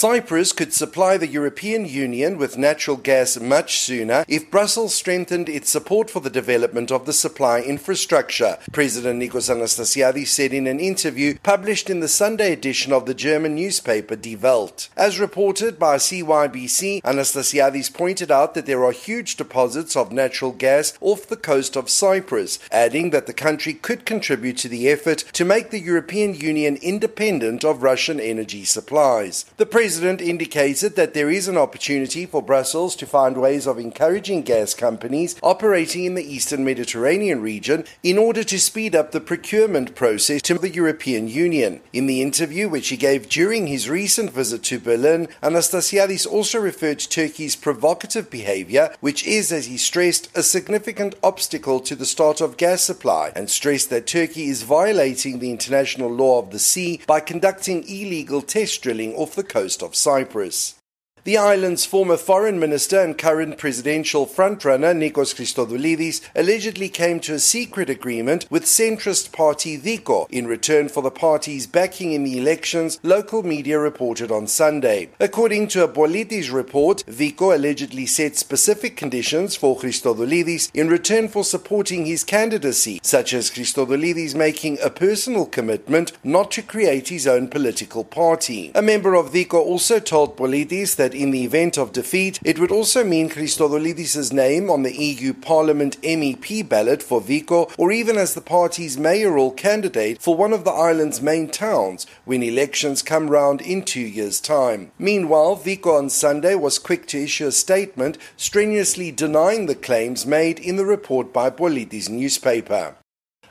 Cyprus could supply the European Union with natural gas much sooner if Brussels strengthened its support for the development of the supply infrastructure, President Nicos Anastasiades said in an interview published in the Sunday edition of the German newspaper Die Welt. As reported by CYBC, Anastasiades pointed out that there are huge deposits of natural gas off the coast of Cyprus, adding that the country could contribute to the effort to make the European Union independent of Russian energy supplies. The president indicated that there is an opportunity for Brussels to find ways of encouraging gas companies operating in the eastern Mediterranean region in order to speed up the procurement process to the European Union. In the interview which he gave during his recent visit to Berlin, Anastasiades also referred to Turkey's provocative behavior, which is, as he stressed, a significant obstacle to the start of gas supply, and stressed that Turkey is violating the international law of the sea by conducting illegal test drilling off the coast of Cyprus. The island's former foreign minister and current presidential frontrunner Nikos Christodoulides allegedly came to a secret agreement with centrist party DIKO in return for the party's backing in the elections, local media reported on Sunday. According to a Politis report, DIKO allegedly set specific conditions for Christodoulides in return for supporting his candidacy, such as Christodoulides making a personal commitment not to create his own political party. A member of DIKO also told Politis that that in the event of defeat, it would also mean Christodoulides' name on the EU Parliament MEP ballot for DIKO or even as the party's mayoral candidate for one of the island's main towns when elections come round in two years' time. Meanwhile, DIKO on Sunday was quick to issue a statement strenuously denying the claims made in the report by Politis newspaper.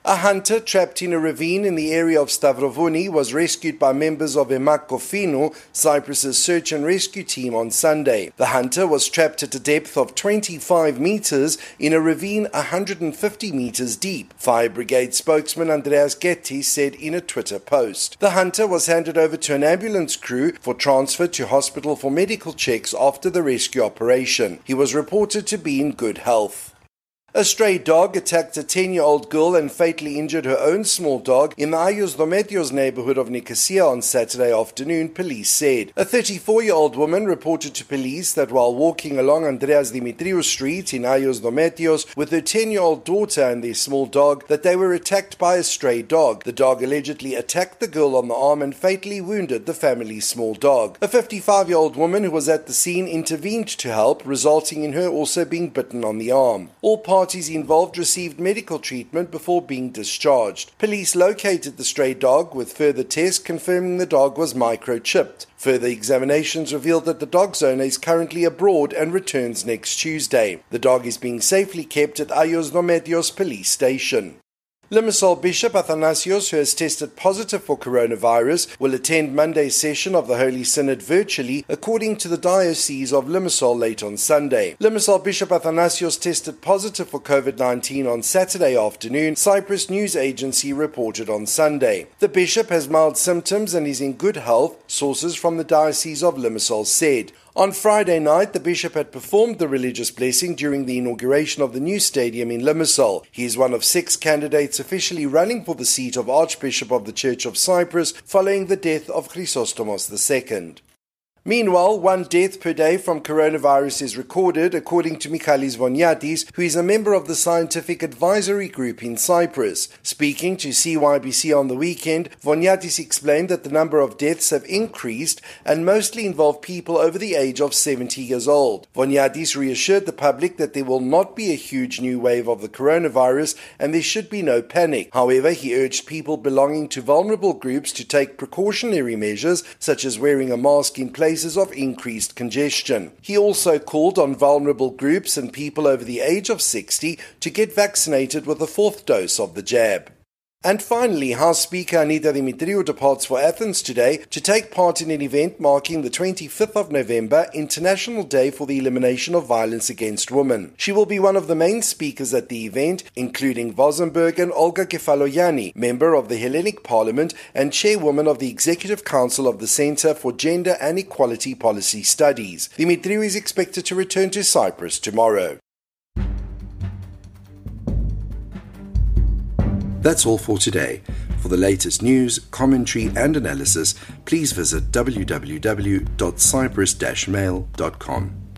A hunter trapped in a ravine in the area of Stavrovouni was rescued by members of Kofinu, Cyprus's search and rescue team on Sunday. The hunter was trapped at a depth of 25 meters in a ravine 150 meters deep, Fire Brigade spokesman Andreas Kettis said in a Twitter post. The hunter was handed over to an ambulance crew for transfer to hospital for medical checks after the rescue operation. He was reported to be in good health. A stray dog attacked a 10 year old girl and fatally injured her own small dog in the Ayios Dometios neighborhood of Nicosia on Saturday afternoon, police said. A 34 year old woman reported to police that while walking along Andreas Dimitriou Street in Ayios Dometios with her 10 year old daughter and their small dog, that they were attacked by a stray dog. The dog allegedly attacked the girl on the arm and fatally wounded the family's small dog. A 55 year old woman who was at the scene intervened to help, resulting in her also being bitten on the arm. All parties involved received medical treatment before being discharged. Police located the stray dog with further tests confirming the dog was microchipped. Further examinations revealed that the dog's owner is currently abroad and returns next Tuesday. The dog is being safely kept at Ayios Dometios police station. Limassol Bishop Athanasios, who has tested positive for coronavirus, will attend Monday's session of the Holy Synod virtually, according to the Diocese of Limassol late on Sunday. Limassol Bishop Athanasios tested positive for COVID 19 on Saturday afternoon, Cyprus News Agency reported on Sunday. The bishop has mild symptoms and is in good health, sources from the Diocese of Limassol said. On Friday night, the bishop had performed the religious blessing during the inauguration of the new stadium in Limassol. He is one of six candidates officially running for the seat of Archbishop of the Church of Cyprus following the death of Chrysostomos II. Meanwhile, one death per day from coronavirus is recorded, according to Michalis Voniatis, who is a member of the Scientific Advisory Group in Cyprus. Speaking to CYBC on the weekend, Voniatis explained that the number of deaths have increased and mostly involve people over the age of 70 years old. Voniatis reassured the public that there will not be a huge new wave of the coronavirus and there should be no panic. However, he urged people belonging to vulnerable groups to take precautionary measures, such as wearing a mask in place cases of increased congestion. He also called on vulnerable groups and people over the age of 60 to get vaccinated with a fourth dose of the jab. And finally, House Speaker Annita Demetriou departs for Athens today to take part in an event marking the 25th of November, International Day for the Elimination of Violence Against Women. She will be one of the main speakers at the event, including Vosenberg and Olga Kefalogianni, member of the Hellenic Parliament and chairwoman of the Executive Council of the Centre for Gender and Equality Policy Studies. Demetriou is expected to return to Cyprus tomorrow. That's all for today. For the latest news, commentary, and analysis, please visit www.cyprus-mail.com.